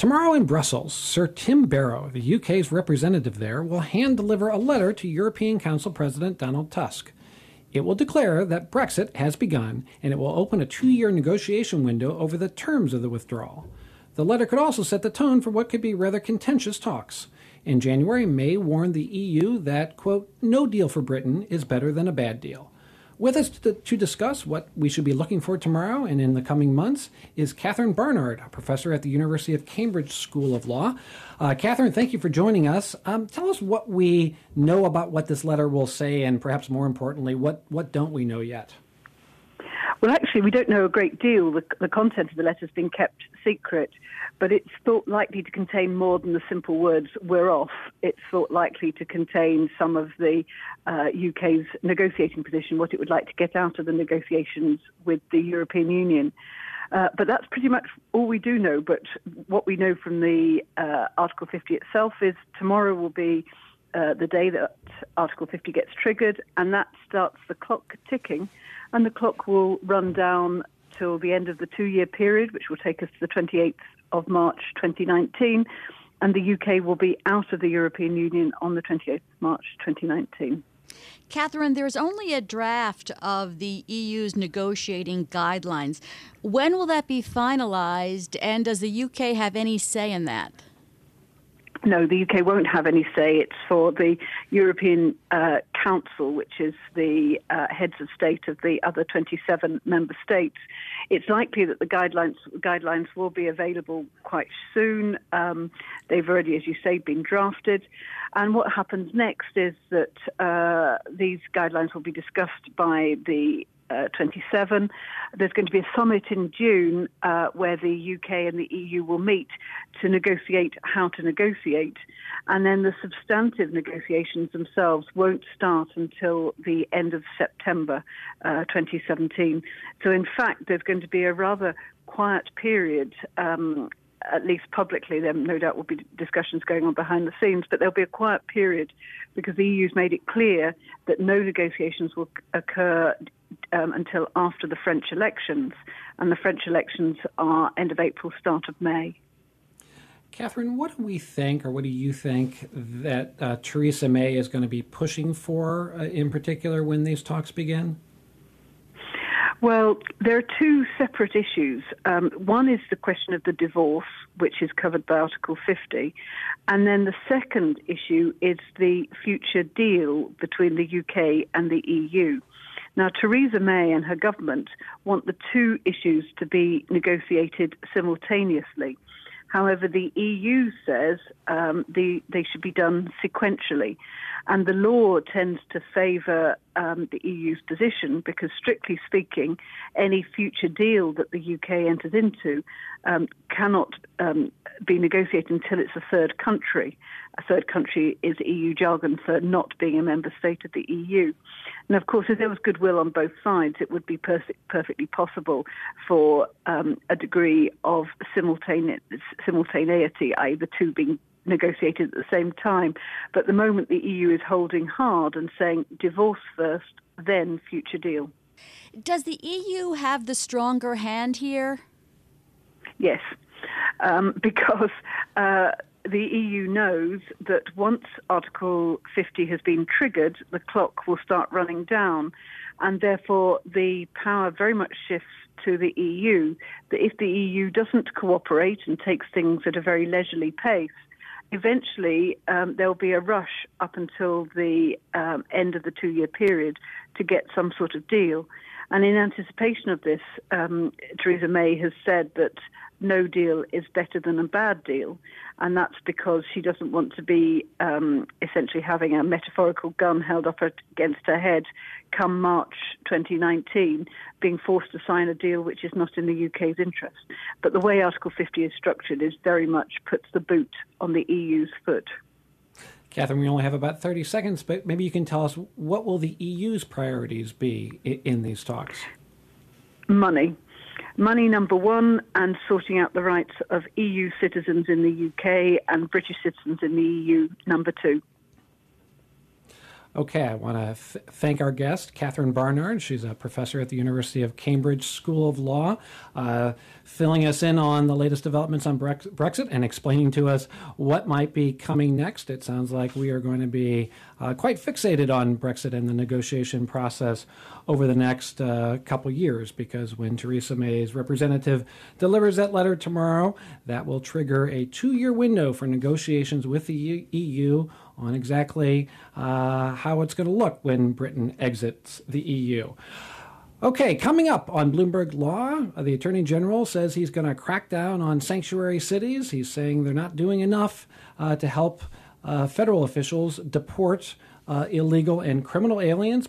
Tomorrow in Brussels, Sir Tim Barrow, the UK's representative there, will hand deliver a letter to European Council President Donald Tusk. It will declare that Brexit has begun and it will open a two year negotiation window over the terms of the withdrawal. The letter could also set the tone for what could be rather contentious talks. In January, May warned the EU that, quote, no deal for Britain is better than a bad deal. With us to, to, discuss what we should be looking for tomorrow and in the coming months is Catherine Barnard, a professor at the University of Cambridge School of Law. Uh, Catherine, thank you for joining us. Um, tell us what we know about what this letter will say, and perhaps more importantly, what, what don't we know yet? Well, actually, we don't know a great deal. The, the content of the letter has been kept secret, but it's thought likely to contain more than the simple words, we're off. It's thought likely to contain some of the uh, UK's negotiating position, what it would like to get out of the negotiations with the European Union. Uh, but that's pretty much all we do know. But what we know from the uh, Article 50 itself is tomorrow will be uh, the day that Article 50 gets triggered, and that starts the clock ticking and the clock will run down till the end of the two year period, which will take us to the 28th of March 2019, and the UK will be out of the European Union on the 28th of March 2019. Catherine, there's only a draft of the EU's negotiating guidelines. When will that be finalized, and does the UK have any say in that? No, the UK won't have any say. It's for the European uh, Council, which is the uh, heads of state of the other 27 member states. It's likely that the guidelines guidelines will be available quite soon. Um, they've already, as you say, been drafted. And what happens next is that uh, these guidelines will be discussed by the uh, 27. There's going to be a summit in June uh, where the UK and the EU will meet to negotiate how to negotiate. And then the substantive negotiations themselves won't start until the end of September uh, 2017. So, in fact, there's going to be a rather quiet period um, at least publicly, there no doubt will be discussions going on behind the scenes, but there'll be a quiet period because the EU's made it clear that no negotiations will occur um, until after the French elections, and the French elections are end of April, start of May. Catherine, what do we think, or what do you think, that uh, Theresa May is going to be pushing for uh, in particular when these talks begin? Well, there are two separate issues. Um, one is the question of the divorce, which is covered by Article 50. And then the second issue is the future deal between the UK and the EU. Now, Theresa May and her government want the two issues to be negotiated simultaneously. However, the EU says um, the, they should be done sequentially. And the law tends to favour um, the EU's position because, strictly speaking, any future deal that the UK enters into um, cannot um, be negotiated until it's a third country. A third country is EU jargon for not being a member state of the EU. And of course, if there was goodwill on both sides, it would be perfectly possible for um, a degree of simultaneity, i.e., the two being negotiated at the same time. But the moment the EU is holding hard and saying divorce first, then future deal. Does the EU have the stronger hand here? Yes, um, because uh, the EU knows that once Article 50 has been triggered, the clock will start running down, and therefore the power very much shifts to the EU. That if the EU doesn't cooperate and takes things at a very leisurely pace, eventually um, there'll be a rush up until the um, end of the two year period to get some sort of deal. And in anticipation of this, um, Theresa May has said that no deal is better than a bad deal. And that's because she doesn't want to be um, essentially having a metaphorical gun held up against her head come March 2019, being forced to sign a deal which is not in the UK's interest. But the way Article 50 is structured is very much puts the boot on the EU's foot. Catherine, we only have about 30 seconds, but maybe you can tell us what will the EU's priorities be in these talks? Money money number one and sorting out the rights of EU citizens in the UK and British citizens in the EU number two. Okay, I want to th- thank our guest, Catherine Barnard. She's a professor at the University of Cambridge School of Law, uh, filling us in on the latest developments on Brexit and explaining to us what might be coming next. It sounds like we are going to be uh, quite fixated on Brexit and the negotiation process over the next uh, couple years because when Theresa May's representative delivers that letter tomorrow, that will trigger a two year window for negotiations with the EU on exactly uh, how it's going to look when Britain exits the EU. Okay, coming up on Bloomberg Law, the Attorney General says he's going to crack down on sanctuary cities. He's saying they're not doing enough uh, to help uh, federal officials deport uh, illegal and criminal aliens.